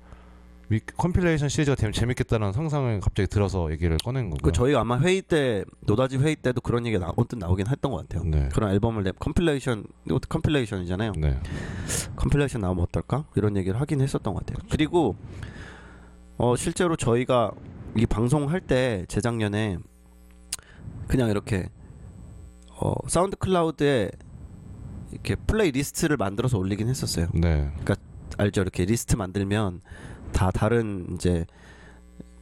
미, compilation 시리즈가 되면 재밌겠다는 상상을 갑자기 들어서 얘기를 꺼낸 거고요. 그 저희 아마 회의 때 노다지 회의 때도 그런 얘기가 나, 언뜻 나오긴 했던 것 같아요. 네. 그런 앨범을 내 compilation 이것도 compilation이잖아요. 네. compilation 나오면 어떨까 이런 얘기를 하긴 했었던 것 같아요. 그리고 어 실제로 저희가 이 방송할 때 재작년에 그냥 이렇게 어 SoundCloud에 이렇게 playlist를 만들어서 올리긴 했었어요. 네. 알죠? 이렇게 리스트 만들면 다 다른 이제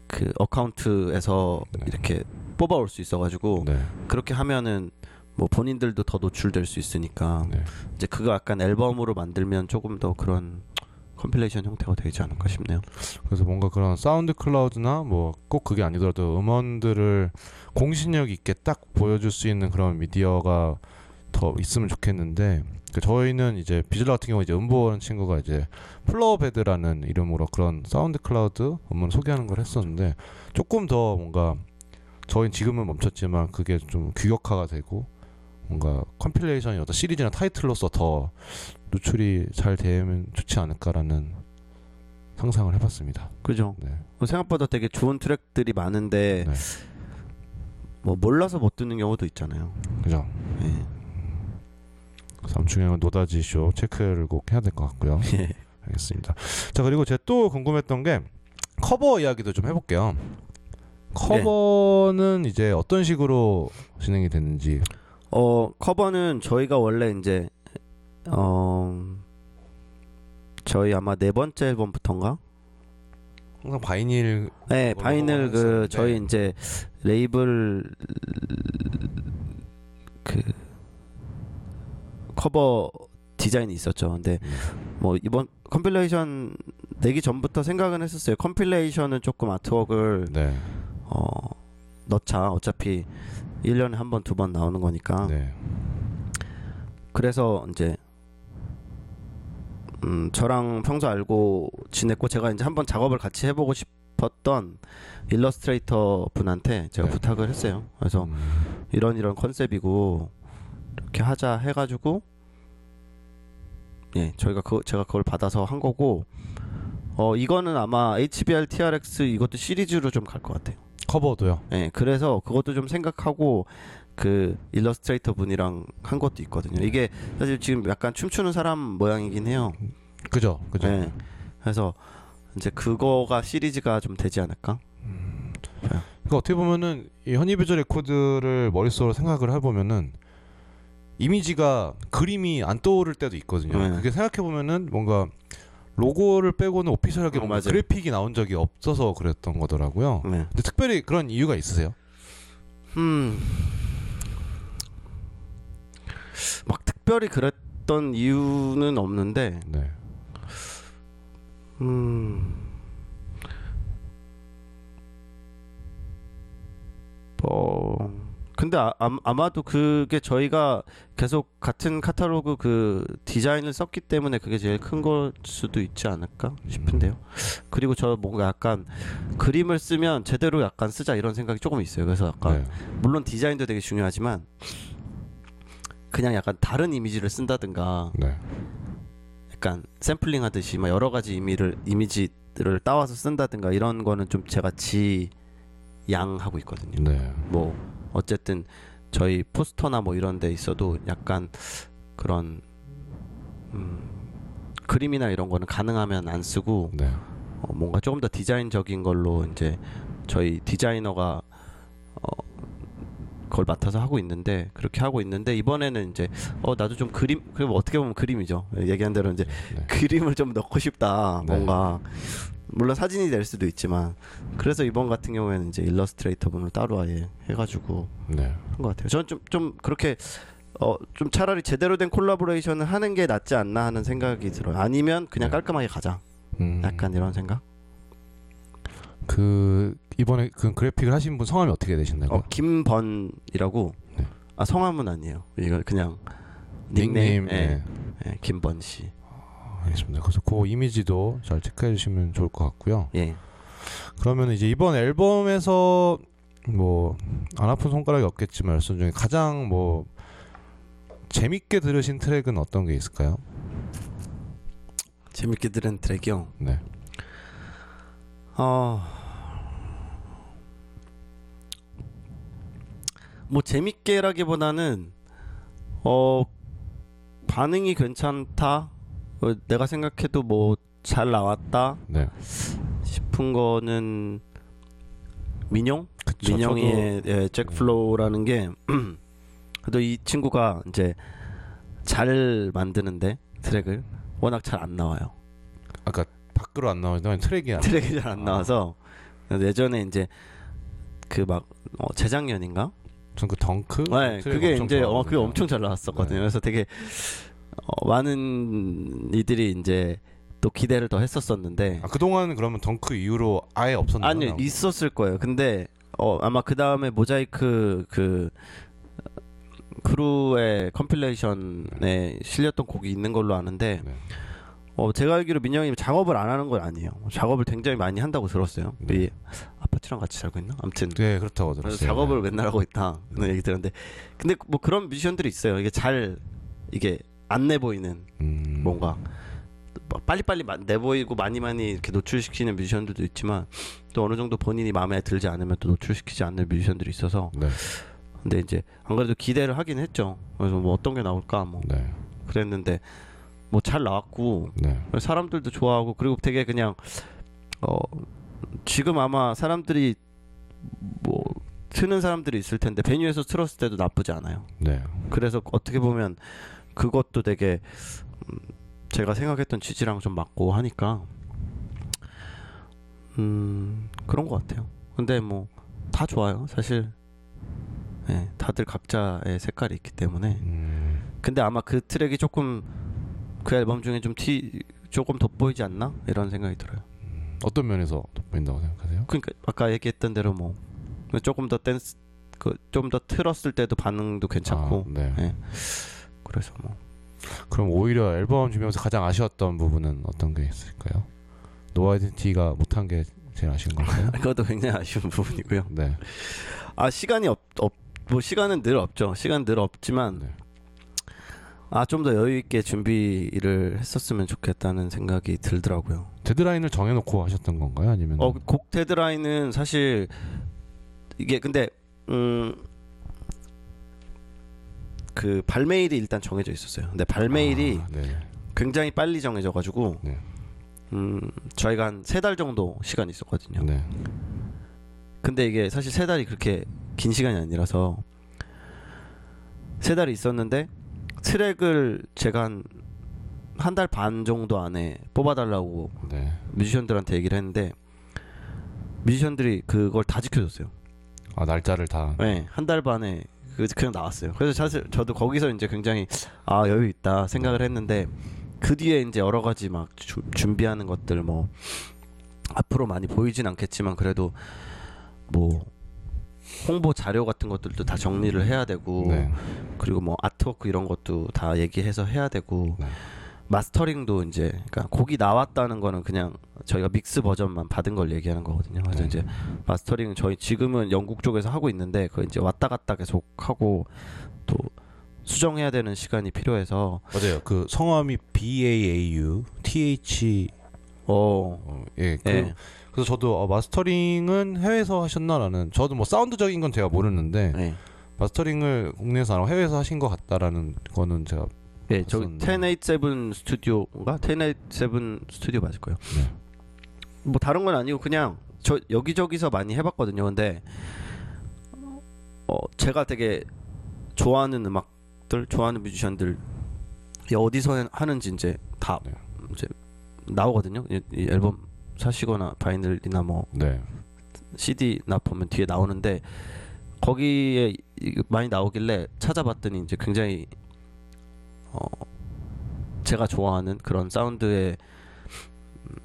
그 account에서 네. 이렇게 뽑아올 수 있어가지고 네. 그렇게 하면은 뭐 본인들도 더 노출될 수 있으니까 네. 이제 그거 약간 앨범으로 만들면 조금 더 그런 compilation 형태가 되지 않을까 싶네요. 그래서 뭔가 그런 SoundCloud나 뭐 꼭 그게 아니더라도 음원들을 공신력 있게 딱 보여줄 수 있는 그런 미디어가 더 있으면 좋겠는데 그 저희는 이제 VISLA 같은 경우 이제 은보원 친구가 이제 플로어베드라는 이름으로 그런 SoundCloud 음원 소개하는 걸 했었는데 조금 더 뭔가 저희 지금은 멈췄지만 그게 좀 규격화가 되고 뭔가 compilation이 어떤 시리즈나 타이틀로서 더 노출이 잘 되면 좋지 않을까라는 상상을 해봤습니다. 그죠. 네. 뭐 생각보다 되게 좋은 트랙들이 많은데 네. 뭐 몰라서 못 듣는 경우도 있잖아요. 그죠. 예. 삼중형은 노다지 쇼 체크를 꼭 해야 될 것 같고요. 예. 알겠습니다. 자 그리고 제가 또 궁금했던 게 커버 이야기도 좀 해볼게요. 커버는 이제 어떤 식으로 진행이 됐는지 어 커버는 저희가 원래 이제 어 저희 아마 네 번째 앨범부터인가? 항상 vinyl 네 vinyl을 그. 저희 이제 레이블 그 커버 디자인이 있었죠. 근데 뭐 이번 compilation 내기 전부터 생각은 했었어요. compilation은 조금 artwork을 네, 어 넣자. 어차피 1년에 한 번 두 번 나오는 거니까. 네, 그래서 이제 음 저랑 평소 알고 지냈고 제가 이제 한번 작업을 같이 해보고 싶었던 일러스트레이터 분한테 제가 네. 부탁을 했어요. 그래서 음, 이런 이런 컨셉이고 이렇게 하자 해가지고 예 저희가 그 제가 그걸 받아서 한 거고 어 이거는 아마 HBR TRX 이것도 시리즈로 좀 갈 것 같아요. 커버도요. 예 그래서 그것도 좀 생각하고 그 일러스트레이터 분이랑 한 것도 있거든요. 이게 사실 지금 약간 춤추는 사람 모양이긴 해요. 그죠, 그죠. 예 그래서 이제 그거가 시리즈가 좀 되지 않을까? 그러니까 어떻게 보면은 이 Honey Badger Records를 머릿속으로 생각을 해보면은 이미지가 그림이 안 떠오를 때도 있거든요. 네. 그게 생각해 보면은 뭔가 로고를 빼고는 오피셜하게 어, 뭔가 맞아요. 그래픽이 나온 적이 없어서 그랬던 거더라고요. 네. 근데 특별히 그런 이유가 있으세요? 음. 막 특별히 그랬던 이유는 없는데, 네. 음. 뭐 근데 아, 암- 아마도 그게 저희가 계속 같은 카탈로그 그 디자인을 썼기 때문에 그게 제일 큰 걸 수도 있지 않을까 싶은데요. 그리고 저 뭔가 약간 그림을 쓰면 제대로 약간 쓰자 이런 생각이 조금 있어요. 그래서 약간 네. 물론 디자인도 되게 중요하지만 그냥 약간 다른 이미지를 쓴다든가 네. 약간 샘플링 하듯이 막 여러 가지 이미를 이미지들을 따와서 쓴다든가 이런 거는 좀 제가 지양하고 있거든요. 네. 뭐 어쨌든 저희 포스터나 뭐 이런 데 있어도 약간 그런 음, 그림이나 이런 거는 가능하면 안 쓰고 네. 어, 뭔가 조금 더 디자인적인 걸로 이제 저희 디자이너가 어, 그걸 맡아서 하고 있는데 그렇게 하고 있는데 이번에는 이제 어 나도 좀 그림 그리고 어떻게 보면 그림이죠 얘기한 대로 이제 네. 그림을 좀 넣고 싶다 네. 뭔가 물론 사진이 될 수도 있지만 그래서 이번 같은 경우에는 이제 일러스트레이터 분을 따로 아예 해가지고 네. 한것 같아요 저는 좀 좀 그렇게 어 좀 차라리 제대로 된 collaboration을 하는 게 낫지 않나 하는 생각이 들어요 아니면 그냥 네. 깔끔하게 가자 음, 약간 이런 생각 그 이번에 그 그래픽을 하신 분 성함이 어떻게 되신다고? 어, 김번이라고 네. 아 성함은 아니에요. 이거 그냥 닉네임. 닉네임, 네. 예, 예, 김번 씨. 알겠습니다. 그래서 그 이미지도 잘 체크해 주시면 좋을 것 같고요. 예. 그러면 이제 이번 앨범에서 뭐 안 아픈 손가락이 없겠지만 말씀 중에 가장 뭐 재밌게 들으신 트랙은 어떤 게 있을까요? 재밌게 들은 트랙이요. 네. 어. 뭐 재밌게라기보다는 어 반응이 괜찮다. 어, 내가 생각해도 뭐 잘 나왔다 네. 싶은 거는 민용 그쵸, 민영이의 예, 잭 네. 플로우라는 게 그래도 이 친구가 이제 잘 만드는데 트랙을 워낙 잘 안 나와요. 저도 아까 밖으로 안 나오지만 트랙이 안 트랙이 잘 안 나와서 그래서 예전에 이제 그 막 어, 재작년인가? 전그 덩크 네, 그게 이제 어. 그게 엄청 잘 나왔었거든요. 네. 그래서 되게 어, 많은 이들이 이제 또 기대를 더 했었었는데 아, 그동안 그러면 덩크 이후로 아예 없었나요? 아니 있었을 거예요. 근데 어 아마 그 다음에 모자이크 그 크루의 compilation에 실렸던 곡이 있는 걸로 아는데 네. 어 제가 알기로 민영이 작업을 안 하는 건 아니에요. 작업을 굉장히 많이 한다고 들었어요. 네. 이 파티랑 같이 살고 있나? 아무튼 네 그렇다고 들었어요. 작업을 맨날 하고 있다 그런 얘기 들었는데 근데 뭐 그런 뮤지션들이 있어요. 이게 잘 이게 안 내 보이는 음, 뭔가 막 빨리빨리 마- 내 보이고 많이 많이 이렇게 노출시키는 뮤지션들도 있지만 또 어느 정도 본인이 마음에 들지 않으면 또 노출시키지 않는 뮤지션들이 있어서 네, 근데 이제 안 그래도 기대를 하긴 했죠. 그래서 뭐 어떤 게 나올까 뭐 네, 그랬는데 뭐 잘 나왔고 네, 사람들도 좋아하고 그리고 되게 그냥 어 지금 아마 사람들이 뭐 트는 사람들이 있을 텐데 베뉴에서 틀었을 때도 나쁘지 않아요. 네. 그래서 어떻게 보면 그것도 되게 음, 제가 생각했던 취지랑 좀 맞고 하니까 음 그런 것 같아요. 근데 뭐 다 좋아요. 사실 네, 다들 각자의 색깔이 있기 때문에 음, 근데 아마 그 트랙이 조금 그 앨범 중에 좀 티 조금 돋보이지 않나 이런 생각이 들어요. 어떤 면에서 돋보인다고 생각하세요? 그러니까 아까 얘기했던 대로 뭐 조금 더 댄스 그좀 더 틀었을 때도 반응도 괜찮고 아, 네. 네. 그래서 뭐 그럼 오히려 앨범 준비하면서 가장 아쉬웠던 부분은 어떤 게 있을까요? No Identity가 못한 게 제일 아쉬운 건가요? 그것도 굉장히 아쉬운 부분이고요. 네. 아 시간이 없, 없, 뭐 시간은 늘 없죠. 시간 늘 없지만 네. 아 좀 더 여유 있게 준비를 했었으면 좋겠다는 생각이 들더라고요. 데드라인을 정해놓고 하셨던 건가요? 아니면 어, 곡 데드라인은 사실 이게 근데 음. 그 발매일이 일단 정해져 있었어요. 근데 발매일이 아, 네. 굉장히 빨리 정해져 가지고 네. 음, 저희가 한 세 달 정도 시간이 있었거든요. 네. 근데 이게 사실 세 달이 그렇게 긴 시간이 아니라서 세 달이 있었는데 트랙을 제가 한 한 달 반 정도 안에 뽑아달라고 네. 뮤지션들한테 얘기를 했는데 뮤지션들이 그걸 다 지켜줬어요. 아 날짜를 다. 네, 한 달 반에 그 그냥 나왔어요. 그래서 사실 저도 거기서 이제 굉장히 아 여유 있다 생각을 했는데 그 뒤에 이제 여러 가지 막 주- 준비하는 것들 뭐 앞으로 많이 보이진 않겠지만 그래도 뭐 홍보 자료 같은 것들도 다 정리를 해야 되고 네. 그리고 뭐 아트워크 이런 것도 다 얘기해서 해야 되고 네. 마스터링도 이제 그러니까 곡이 나왔다는 거는 그냥 저희가 믹스 버전만 받은 걸 얘기하는 거거든요. 그래서 네. 이제 마스터링은 저희 지금은 영국 쪽에서 하고 있는데 그 이제 왔다 갔다 계속 하고 또 수정해야 되는 시간이 필요해서 맞아요. 그 성함이 B A A U T H 어 어, 예. 그, 예. 그래서 저도 어, 마스터링은 해외에서 하셨나라는 저도 뭐 사운드적인 건 제가 모르는데 네. 마스터링을 국내에서 안 하고 해외에서 하신 것 같다라는 거는 제가 예, 저기 봤었는데. 1087 스튜디오인가? 1087 스튜디오 맞을 거예요. 네. 뭐 다른 건 아니고 그냥 저 여기저기서 많이 해봤거든요. 근데 어 제가 되게 좋아하는 음악들, 좋아하는 뮤지션들 이 어디서 하는지 이제 다 네. 이제 나오거든요. 이, 이 앨범 사시거나 vinyl이나 뭐 네. CD나 보면 뒤에 나오는데 거기에 이- 많이 나오길래 찾아봤더니 이제 굉장히 어 제가 좋아하는 그런 사운드의 음,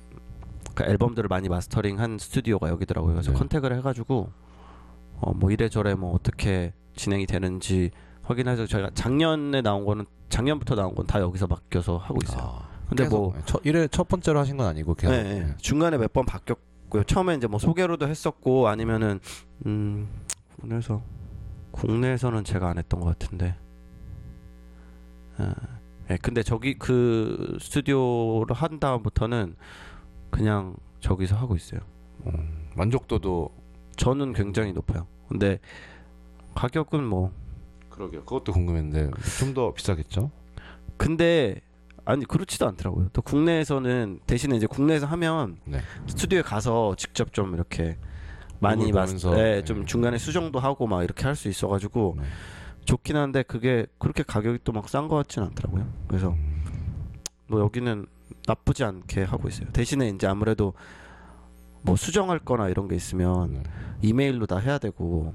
그 앨범들을 많이 마스터링한 스튜디오가 여기더라고요. 그래서 네. contact을 해가지고 어 뭐 이래저래 뭐 어떻게 진행이 되는지 확인해서 저희가 작년에 나온 거는 작년부터 나온 건 다 여기서 맡겨서 하고 있어요. 아, 근데 계속, 뭐 예, 첫 일회 첫 번째로 하신 건 아니고 계속. 네, 네. 예. 중간에 몇 번 바뀌었고요. 처음에 이제 뭐 소개로도 했었고 아니면은 음 국내에서 국내에서는 제가 안 했던 것 같은데. 아, 예, 근데 저기 그 스튜디오를 한 다음부터는 그냥 저기서 하고 있어요. 음, 만족도도 저는 굉장히 높아요. 근데 가격은 뭐 그러게요. 그것도 궁금했는데 좀 더 비싸겠죠? 근데 아니 그렇지도 않더라고요. 또 국내에서는 대신에 이제 국내에서 하면 네. 스튜디오에 가서 직접 좀 이렇게 많이 마스, 예, 네. 좀 중간에 수정도 하고 막 이렇게 할 수 있어가지고 네. 좋긴 한데 그게 그렇게 가격이 또 막 싼 것 같지는 않더라고요. 그래서 음, 뭐 여기는 나쁘지 않게 하고 있어요. 대신에 이제 아무래도 뭐 수정할 거나 이런 게 있으면 네. 이메일로 다 해야 되고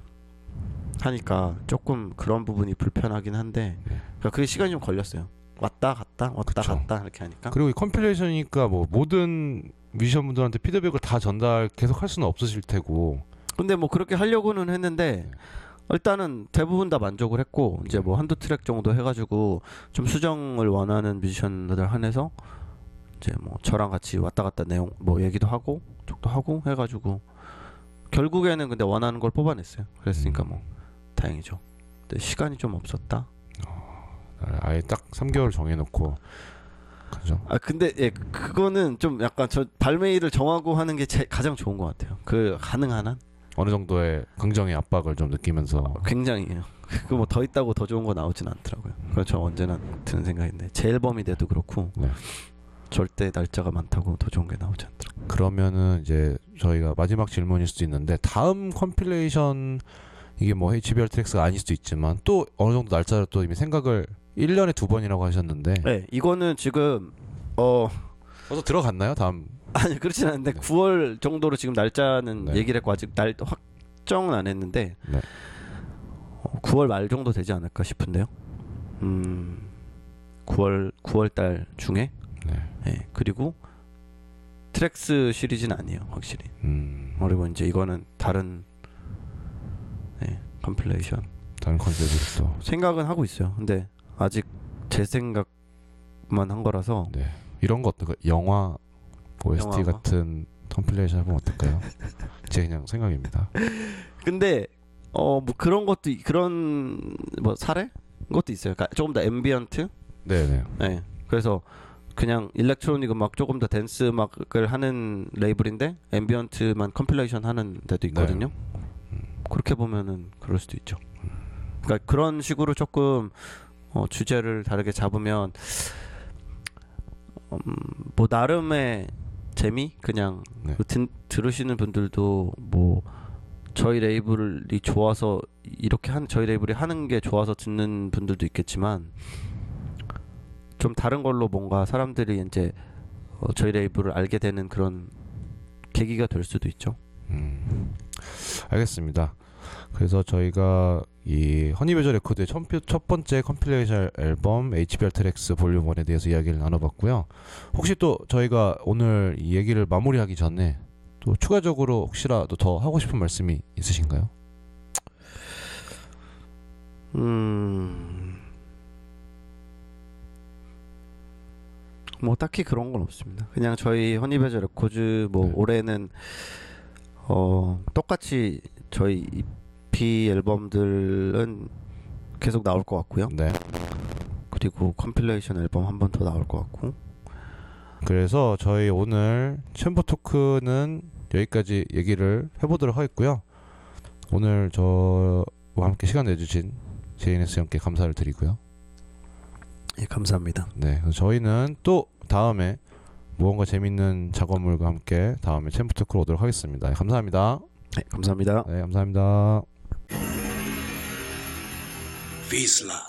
하니까 조금 그런 부분이 불편하긴 한데 네. 그러니까 그게 시간이 좀 걸렸어요. 왔다 갔다 왔다 그쵸. 갔다 이렇게 하니까 그리고 이 컴필레이션이니까 뭐 모든 뮤지션분들한테 피드백을 다 전달 계속 할 수는 없으실 테고. 근데 뭐 그렇게 하려고는 했는데 네. 일단은 대부분 다 만족을 했고 이제 뭐 한두 트랙 정도 해가지고 좀 수정을 원하는 뮤지션들 한해서 이제 뭐 저랑 같이 왔다 갔다 내용 뭐 얘기도 하고 쪽도 하고 해가지고 결국에는 근데 원하는 걸 뽑아냈어요. 그랬으니까 뭐 다행이죠. 근데 시간이 좀 없었다. 아예 딱 3개월 정해놓고 그죠? 아 근데 예 그거는 좀 약간 저 발매일을 정하고 하는 게 제, 가장 좋은 것 같아요. 그 가능한 한 어느 정도의 긍정의 압박을 좀 느끼면서 굉장히요. 그 뭐 더 있다고 더 좋은 거 나오진 않더라고요. 그렇죠 언제나 드는 생각인데 제 앨범이 돼도 그렇고 네. 절대 날짜가 많다고 더 좋은 게 나오지 않더라고요. 그러면은 이제 저희가 마지막 질문일 수도 있는데 다음 compilation 이게 뭐 HBR Tracks가 아닐 수도 있지만 또 어느 정도 날짜를 또 이미 생각을 1년에 두 번이라고 하셨는데 네 이거는 지금 어 벌써 들어갔나요? 다음 아니 그렇진 않은데 네. 9월 정도로 지금 날짜는 네. 얘기를 했고 아직 날 확정은 안 했는데 네. 어, 9월 말 정도 되지 않을까 싶은데요. 음 9월 9월 달 중에 네. 예 그리고 Tracks 시리즈는 아니에요 확실히. 음, 그리고 이제 이거는 다른 예 compilation 다른 concept으로 또 생각은 하고 있어요. 근데 아직 제 생각만 한 거라서 네. 이런 것 어떨까? 영화 OST 영화가? 같은 compilation 해보면 어떨까요? 제 그냥 생각입니다. 근데 어뭐 그런 것도 이- 그런 뭐 사례 것도 있어요. 그러니까 조금 더 ambient. 네네. 네. 그래서 그냥 electronic 음악 조금 더 댄스 음악을 하는 레이블인데 ambient만 compilation 하는 데도 있거든요. 그렇게 보면은 그럴 수도 있죠. 그러니까 그런 식으로 조금 어, 주제를 다르게 잡으면 음, 뭐 나름의 재미 그냥 네. 그 든, 들으시는 분들도 뭐 저희 레이블이 좋아서 이렇게 한 저희 레이블이 하는 게 좋아서 듣는 분들도 있겠지만 좀 다른 걸로 뭔가 사람들이 이제 어, 저희 레이블을 알게 되는 그런 계기가 될 수도 있죠. 음, 알겠습니다. 그래서 저희가 이 Honey Badger 레코드의 첫, 첫 번째 compilation 앨범 HBR Tracks Volume 1에 대해서 이야기를 나눠봤고요. 혹시 또 저희가 오늘 이 얘기를 마무리하기 전에 또 추가적으로 혹시라도 더 하고 싶은 말씀이 있으신가요? 음. 뭐 딱히 그런 건 없습니다. 그냥 저희 허니베저 레코즈 뭐 네. 올해는 어 똑같이 저희 EP 앨범들은 계속 나올 것 같고요. 네. 그리고 compilation 앨범 한 번 더 나올 것 같고. 그래서 저희 오늘 챔버 토크는 여기까지 얘기를 해보도록 하겠고요. 오늘 저와 함께 시간 내주신 제이네스 형께 감사를 드리고요. 예, 감사합니다. 네, 저희는 또 다음에 무언가 재밌는 작업물과 함께 다음에 챔프 토크로 오도록 하겠습니다. 네, 감사합니다. 네, 감사합니다. 네, 감사합니다. Vizsla.